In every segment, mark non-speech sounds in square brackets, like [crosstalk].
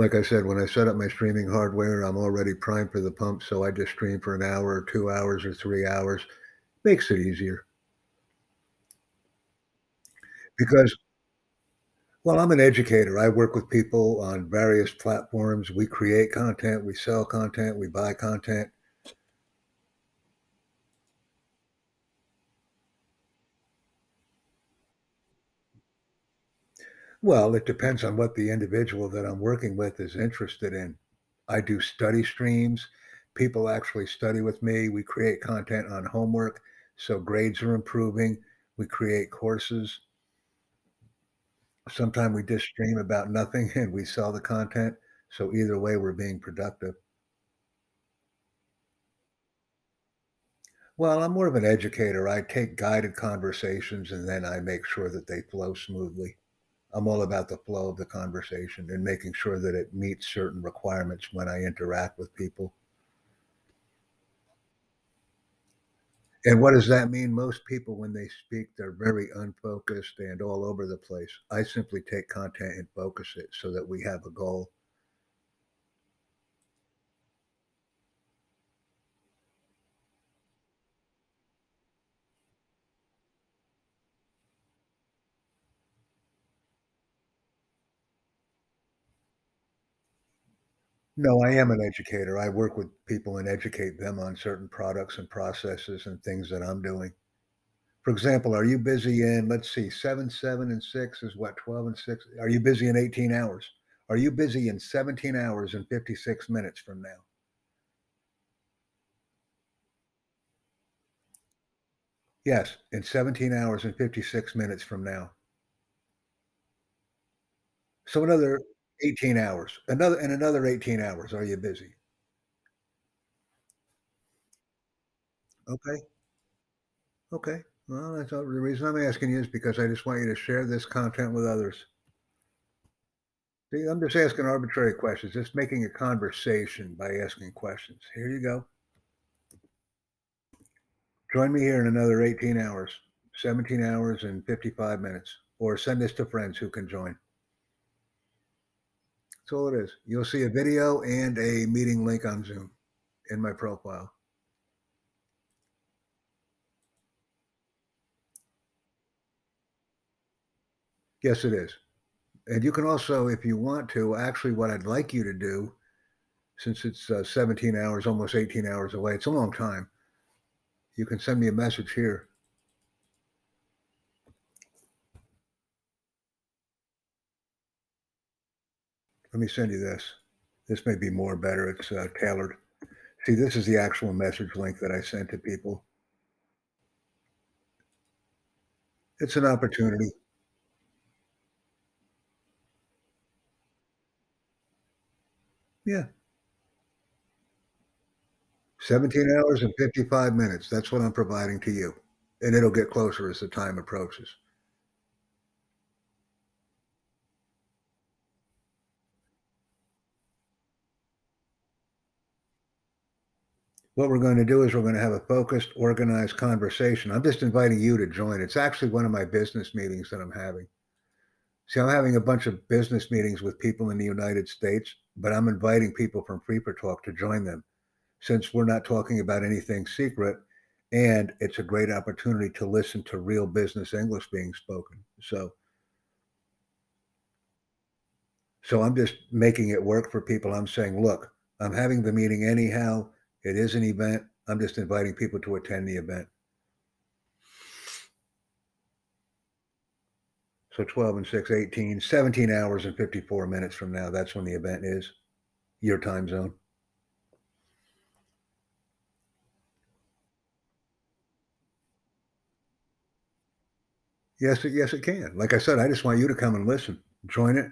Like I said, when I set up my streaming hardware, I'm already primed for the pump, so I just stream for an hour or 2 hours or 3 hours. Makes it easier. Because well, I'm an educator. I work with people on various platforms. We create content, we sell content, we buy content. Well, it depends on what the individual that I'm working with is interested in. I do study streams. People actually study with me. We create content on homework, so grades are improving. We create courses. Sometimes we just stream about nothing [laughs] and we sell the content. So either way, we're being productive. Well, I'm more of an educator. I take guided conversations and then I make sure that they flow smoothly. I'm all about the flow of the conversation and making sure that it meets certain requirements when I interact with people. And what does that mean? Most people, when they speak, they're very unfocused and all over the place. I simply take content and focus it so that we have a goal. No, I am an educator. I work with people and educate them on certain products and processes and things that I'm doing. For example, are you busy in, let's see, 7, 7, and 6 is what, 12 and 6? Are you busy in 18 hours? Are you busy in 17 hours and 56 minutes from now? Yes, in 17 hours and 56 minutes from now. So another 18 hours. Another in another 18 hours, are you busy? Okay. Okay. Well, that's all the reason I'm asking you is because I just want you to share this content with others. See, I'm just asking arbitrary questions, just making a conversation by asking questions. Here you go. Join me here in another 18 hours, 17 hours and 55 minutes, or send this to friends who can join. That's all it is. You'll see a video and a meeting link on Zoom in my profile. Yes, it is. And you can also, if you want to, actually, what I'd like you to do, since it's uh, 17 hours, almost 18 hours away, it's a long time. You can send me a message here. Let me send you this. This may be more better. It's uh, tailored. See, this is the actual message link that I sent to people. It's an opportunity. Yeah. 17 hours and 55 minutes. That's what I'm providing to you. And it'll get closer as the time approaches. What we're going to do is we're going to have a focused, organized conversation. I'm just inviting you to join. It's actually one of my business meetings that I'm having. See, I'm having a bunch of business meetings with people in the United States, but I'm inviting people from Free for Talk to join them since we're not talking about anything secret and it's a great opportunity to listen to real business English being spoken. So so I'm just making it work for people. I'm saying, look, I'm having the meeting anyhow. It is an event. I'm just inviting people to attend the event. So 12 and 6, 18, 17 hours and 54 minutes from now. That's when the event is, your time zone. Yes, it, yes, it can. Like I said, I just want you to come and listen. Join it.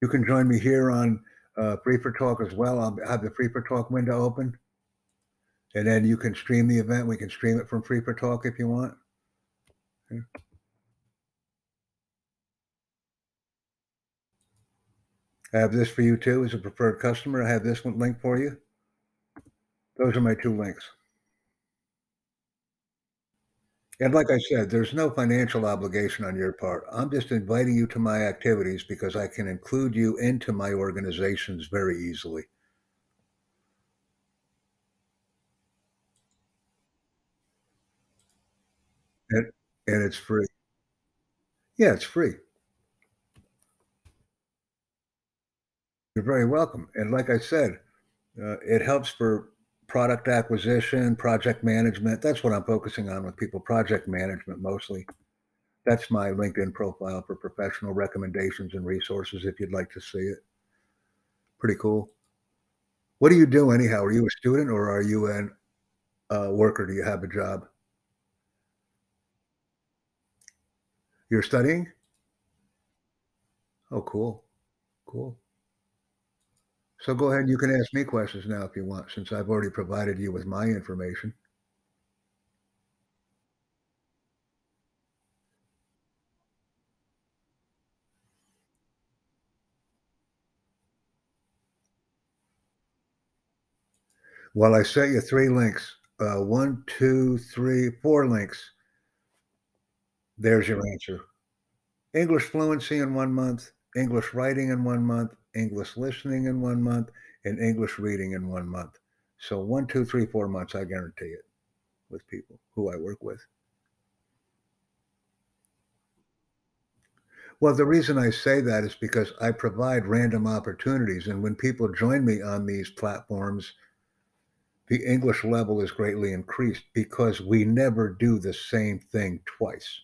You can join me here on uh, Free for Talk as well. I'll have the Free for Talk window open. And then you can stream the event. We can stream it from Free for Talk if you want. I have this for you too as a preferred customer. I have this one link for you. Those are my two links. And like I said, there's no financial obligation on your part. I'm just inviting you to my activities because I can include you into my organizations very easily. And and it's free. Yeah, it's free. You're very welcome. And like I said, uh, it helps for product acquisition, project management. That's what I'm focusing on with people, project management mostly. That's my LinkedIn profile for professional recommendations and resources if you'd like to see it. Pretty cool. What do you do anyhow? Are you a student or are you an uh, worker? Do you have a job? You're studying? Oh, cool. Cool. So go ahead. You can ask me questions now if you want, since I've already provided you with my information. Well, I sent you three links. Uh, one, two, three, four links. There's your answer. English fluency in one month, English writing in one month, English listening in one month, and English reading in one month. So one, two, three, four months, I guarantee it with people who I work with. Well, the reason I say that is because I provide random opportunities. And when people join me on these platforms, the English level is greatly increased because we never do the same thing twice.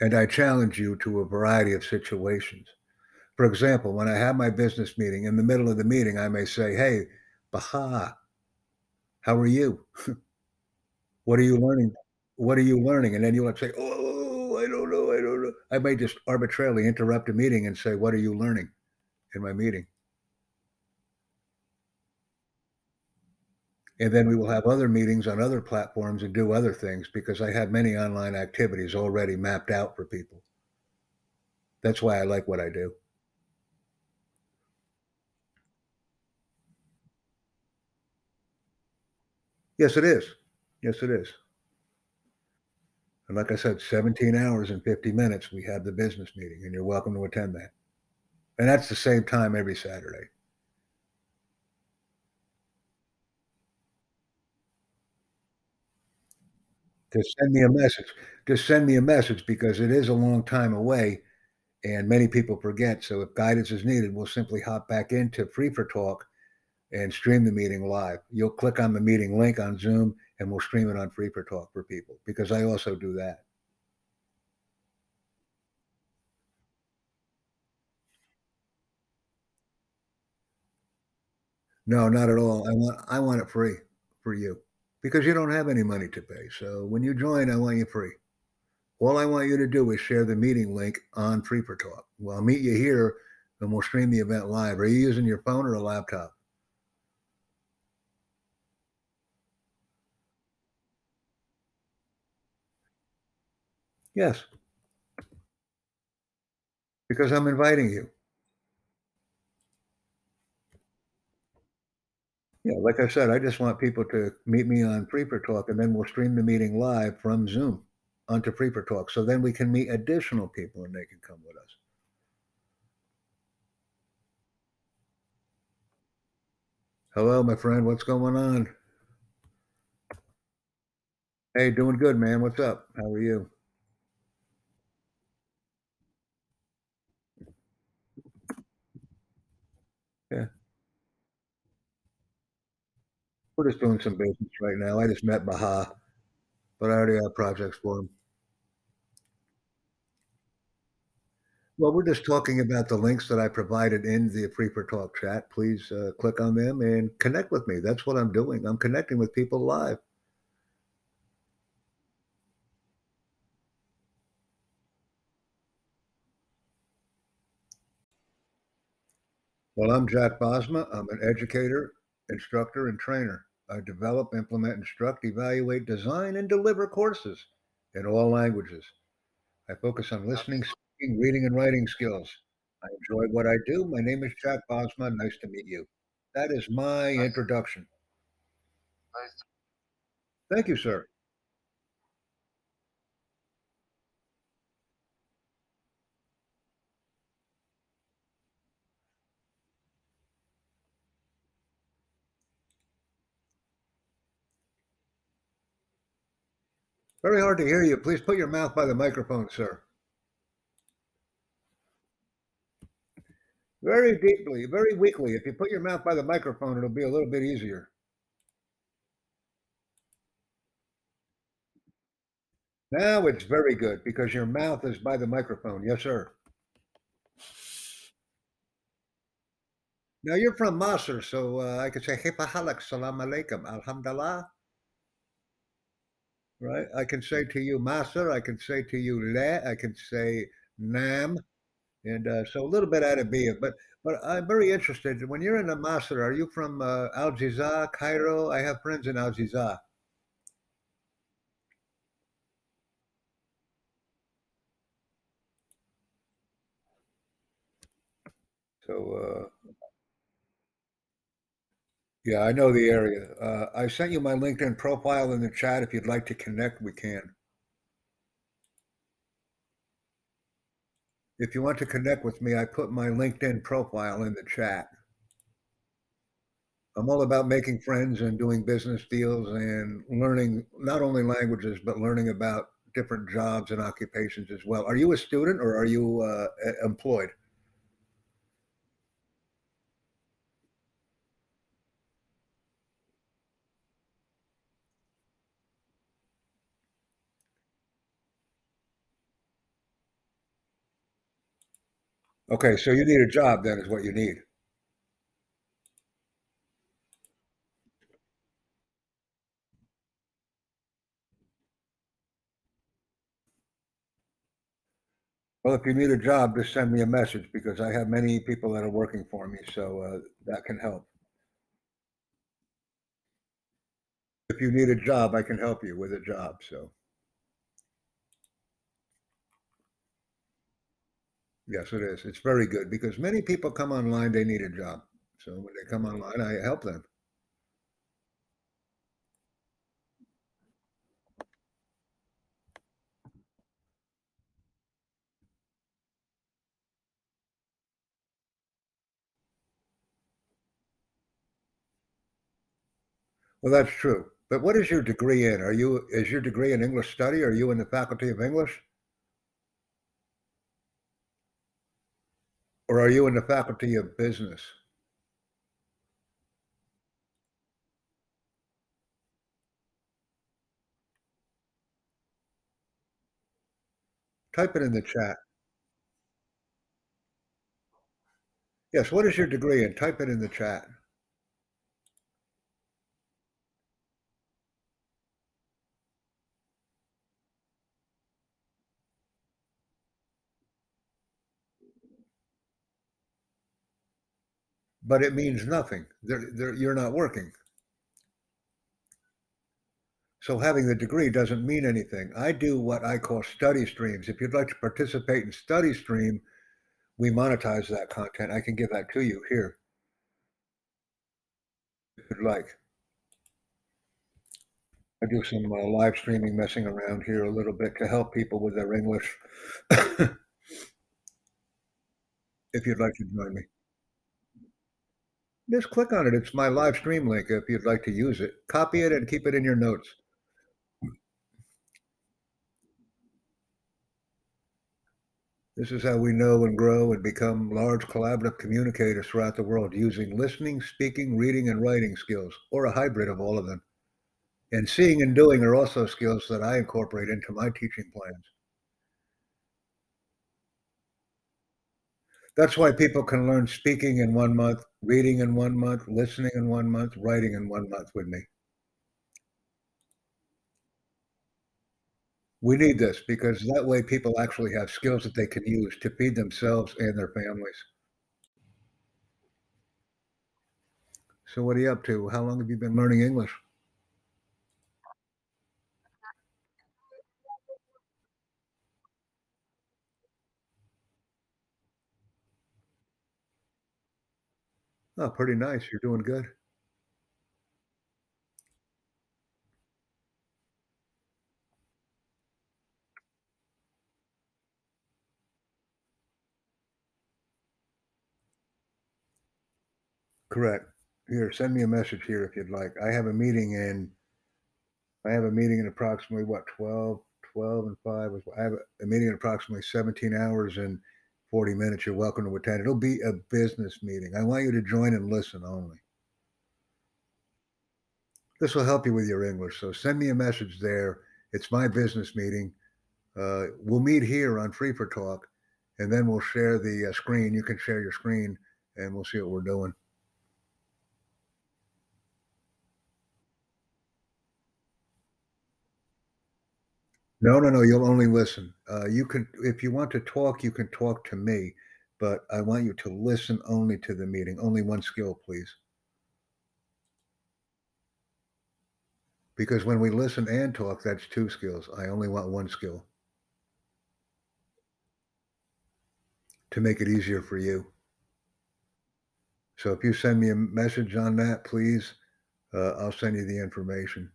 And I challenge you to a variety of situations. For example, when I have my business meeting, in the middle of the meeting, I may say, Hey, Baha, how are you? [laughs] what are you learning? What are you learning? And then you'll say, Oh, I don't know. I don't know. I may just arbitrarily interrupt a meeting and say, What are you learning in my meeting? And then we will have other meetings on other platforms and do other things because I have many online activities already mapped out for people. That's why I like what I do. Yes, it is. Yes, it is. And like I said, 17 hours and 50 minutes, we have the business meeting, and you're welcome to attend that. And that's the same time every Saturday. Just send me a message. Just send me a message because it is a long time away and many people forget. So if guidance is needed, we'll simply hop back into Free for Talk and stream the meeting live. You'll click on the meeting link on Zoom and we'll stream it on Free for Talk for people because I also do that. No, not at all. I want I want it free for you because you don't have any money to pay. So when you join, I want you free. All I want you to do is share the meeting link on Free for Talk. Well, I'll meet you here and we'll stream the event live. Are you using your phone or a laptop? Yes, because I'm inviting you. Yeah, like I said, I just want people to meet me on Free for Talk, and then we'll stream the meeting live from Zoom onto Free for Talk. So then we can meet additional people and they can come with us. Hello, my friend. What's going on? Hey, doing good, man. What's up? How are you? We're just doing some business right now. I just met Baha, but I already have projects for him. Well, we're just talking about the links that I provided in the Free for Talk chat. Please uh, click on them and connect with me. That's what I'm doing. I'm connecting with people live. Well, I'm Jack Bosma. I'm an educator, instructor, and trainer. I develop, implement, instruct, evaluate, design, and deliver courses in all languages. I focus on listening, speaking, reading, and writing skills. I enjoy what I do. My name is Jack Bosma. Nice to meet you. That is my introduction. Nice. Thank you, sir. Very hard to hear you. Please put your mouth by the microphone, sir. Very deeply, very weakly. If you put your mouth by the microphone, it'll be a little bit easier. Now it's very good because your mouth is by the microphone. Yes, sir. Now you're from Masr, so uh, I could say Hipahalak, Salam Alaikum, Alhamdulillah. Right? I can say to you Masr, I can say to you Le, I can say Nam, and uh, so a little bit out of Arabic, but but I'm very interested. When you're in the Masr, are you from uh, Al Jizah, Cairo? I have friends in Al Jizah. So uh, yeah, I know the area. Uh, I sent you my LinkedIn profile in the chat. If you'd like to connect, we can. If you want to connect with me, I put my LinkedIn profile in the chat. I'm all about making friends and doing business deals and learning not only languages, but learning about different jobs and occupations as well. Are you a student or are you uh, employed? Okay, so you need a job then is what you need. Well, if you need a job, just send me a message because I have many people that are working for me, so uh, that can help. If you need a job, I can help you with a job, so. Yes, it is. It's very good because many people come online, they need a job. So when they come online, I help them. Well, that's true. But what is your degree in? Are you is your degree in English study? Are you in the Faculty of English? Or are you in the Faculty of Business? Type it in the chat. Yes, what is your degree in? Type it in the chat. But it means nothing. They're, they're, you're not working. So having the degree doesn't mean anything. I do what I call study streams. If you'd like to participate in study stream, we monetize that content. I can give that to you here. If you'd like. I do some uh, live streaming, messing around here a little bit to help people with their English. [coughs] if you'd like to join me. Just click on it. It's my live stream link if you'd like to use it. Copy it and keep it in your notes. This is how we know and grow and become large collaborative communicators throughout the world using listening, speaking, reading, and writing skills, or a hybrid of all of them. And seeing and doing are also skills that I incorporate into my teaching plans. That's why people can learn speaking in one month, reading in one month, listening in one month, writing in one month with me. We need this because that way people actually have skills that they can use to feed themselves and their families. So what are you up to? How long have you been learning English? Oh, pretty nice. You're doing good. Correct. Here, send me a message here if you'd like. I have a meeting in, I have a meeting in approximately what, 12, 12 and 5? I have a meeting in approximately 17 hours and 40 minutes. You're welcome to attend. It'll be a business meeting. I want you to join and listen only. This will help you with your English. So send me a message there. It's my business meeting. Uh, we'll meet here on Free for Talk, and then we'll share the uh, screen. You can share your screen, and we'll see what we're doing. No, no, no. You'll only listen. Uh, you can, if you want to talk, you can talk to me, but I want you to listen only to the meeting. Only one skill, please. Because when we listen and talk, that's two skills. I only want one skill to make it easier for you. So if you send me a message on that, please, uh, I'll send you the information.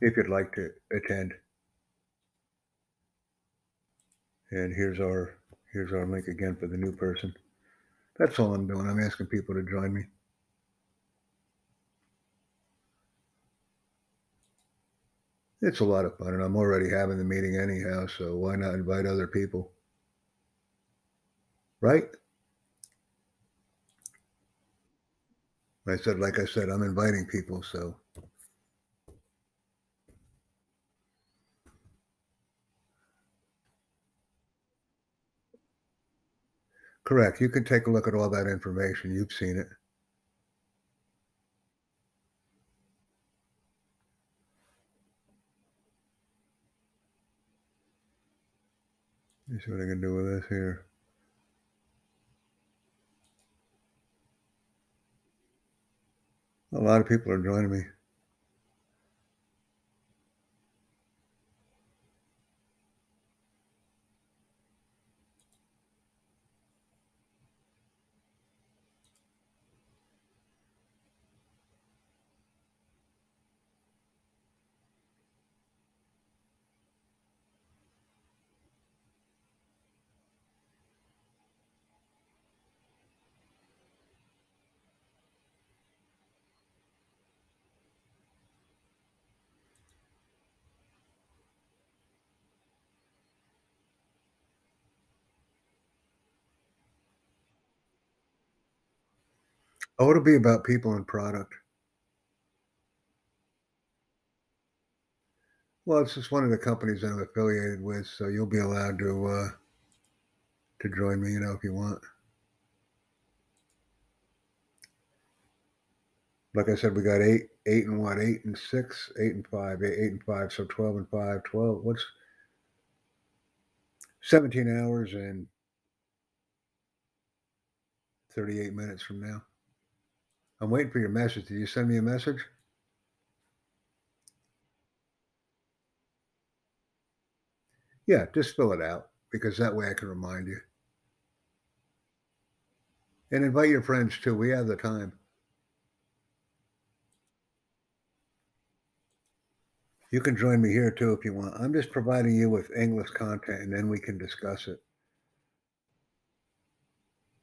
If you'd like to attend. And here's our here's our link again for the new person. That's all I'm doing. I'm asking people to join me. It's a lot of fun, and I'm already having the meeting anyhow, so why not invite other people? Right? I said, like I said, I'm inviting people, so Correct. You can take a look at all that information. You've seen it. Let me see what I can do with this here. A lot of people are joining me. Oh, it'll be about people and product. Well, it's just one of the companies I'm affiliated with, so you'll be allowed to uh, to join me, you know, if you want. Like I said, we got eight, eight and what, eight and six, eight and five, eight, eight and five, so twelve and five, twelve. What's seventeen hours and thirty-eight minutes from now? I'm waiting for your message. Did you send me a message? Yeah, just fill it out because that way I can remind you. And invite your friends too. We have the time. You can join me here too if you want. I'm just providing you with English content and then we can discuss it.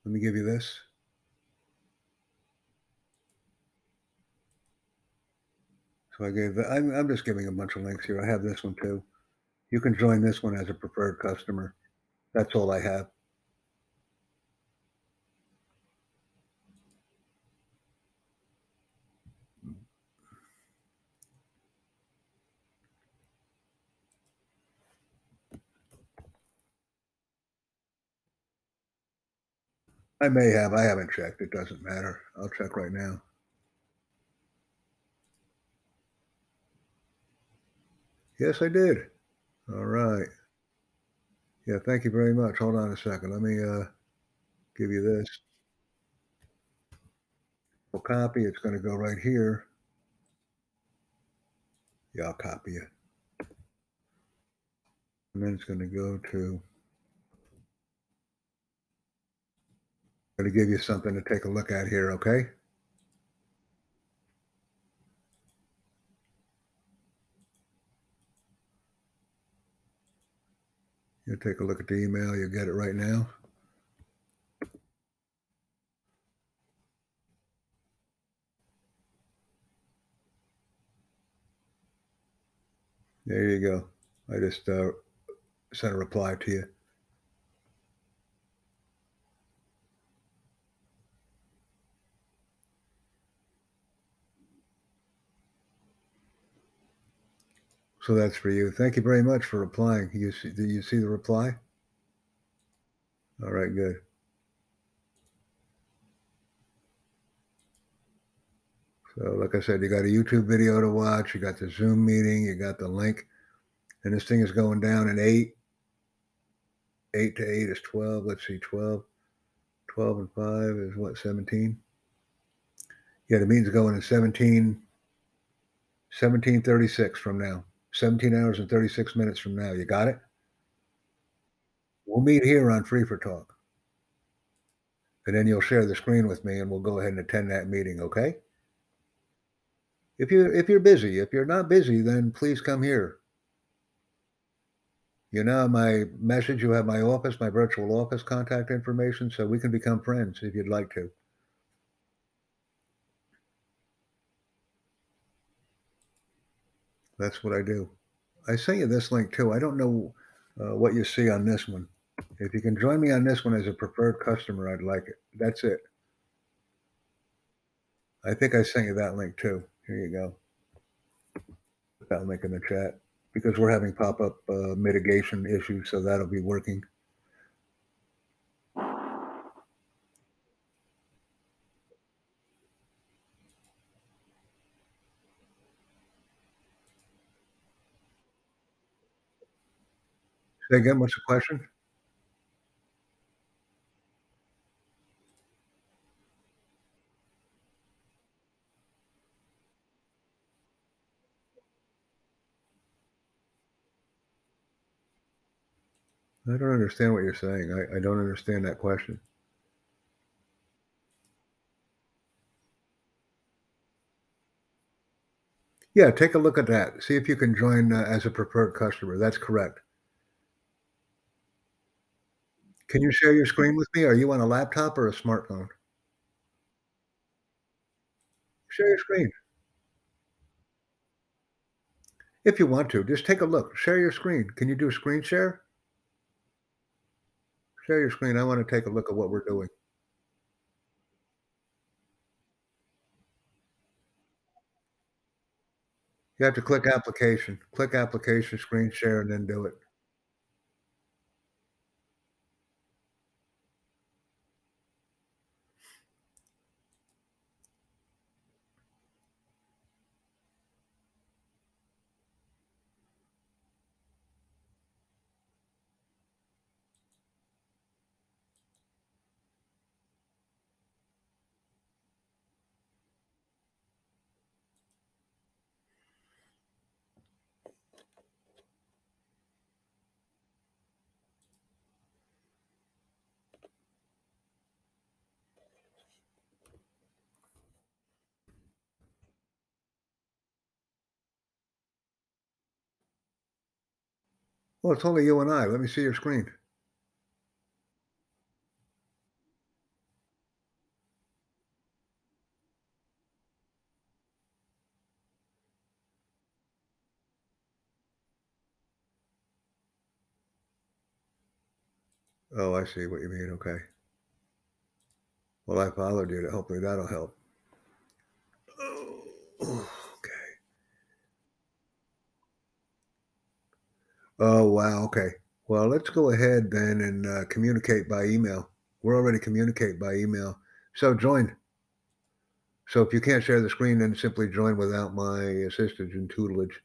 Let me give you this. I gave. I'm, I'm just giving a bunch of links here. I have this one too. You can join this one as a preferred customer. That's all I have. I may have. I haven't checked. It doesn't matter. I'll check right now. Yes, I did. All right. Yeah, thank you very much. Hold on a second. Let me uh, give you this. We'll copy. It's going to go right here. Yeah, I'll copy it. And then it's going to go to I'm going to give you something to take a look at here, okay? You take a look at the email, you get it right now. There you go. I just uh, sent a reply to you. So that's for you. Thank you very much for replying. You see, do you see the reply? All right, good. So, like I said, you got a YouTube video to watch, you got the Zoom meeting, you got the link, and this thing is going down in eight. Eight to eight is 12. Let's see, 12. 12 and 5 is what, 17? Yeah, the meeting's going in 17, 1736 from now. 17 hours and 36 minutes from now. You got it? We'll meet here on Free for Talk. And then you'll share the screen with me and we'll go ahead and attend that meeting, okay? If you if you're busy, if you're not busy, then please come here. You know my message, you have my office, my virtual office contact information, so we can become friends if you'd like to. That's what I do. I sent you this link too. I don't know uh, what you see on this one. If you can join me on this one as a preferred customer, I'd like it. That's it. I think I sent you that link too. Here you go. Put that link in the chat because we're having pop-up uh, mitigation issues, so that'll be working. Again, what's the question? I don't understand what you're saying. I, I don't understand that question. Yeah, take a look at that. See if you can join uh, as a preferred customer. That's correct. Can you share your screen with me? Are you on a laptop or a smartphone? Share your screen. If you want to, just take a look. Share your screen. Can you do a screen share? Share your screen. I want to take a look at what we're doing. You have to click application. Click application, screen share, and then do it. Well, it's only you and I. Let me see your screen. Oh, I see what you mean. Okay. Well, I followed you. To hopefully that'll help. Oh, Oh, wow. Okay. Well, let's go ahead then and uh, communicate by email. We're already communicate by email. So join. So if you can't share the screen, then simply join without my assistance and tutelage.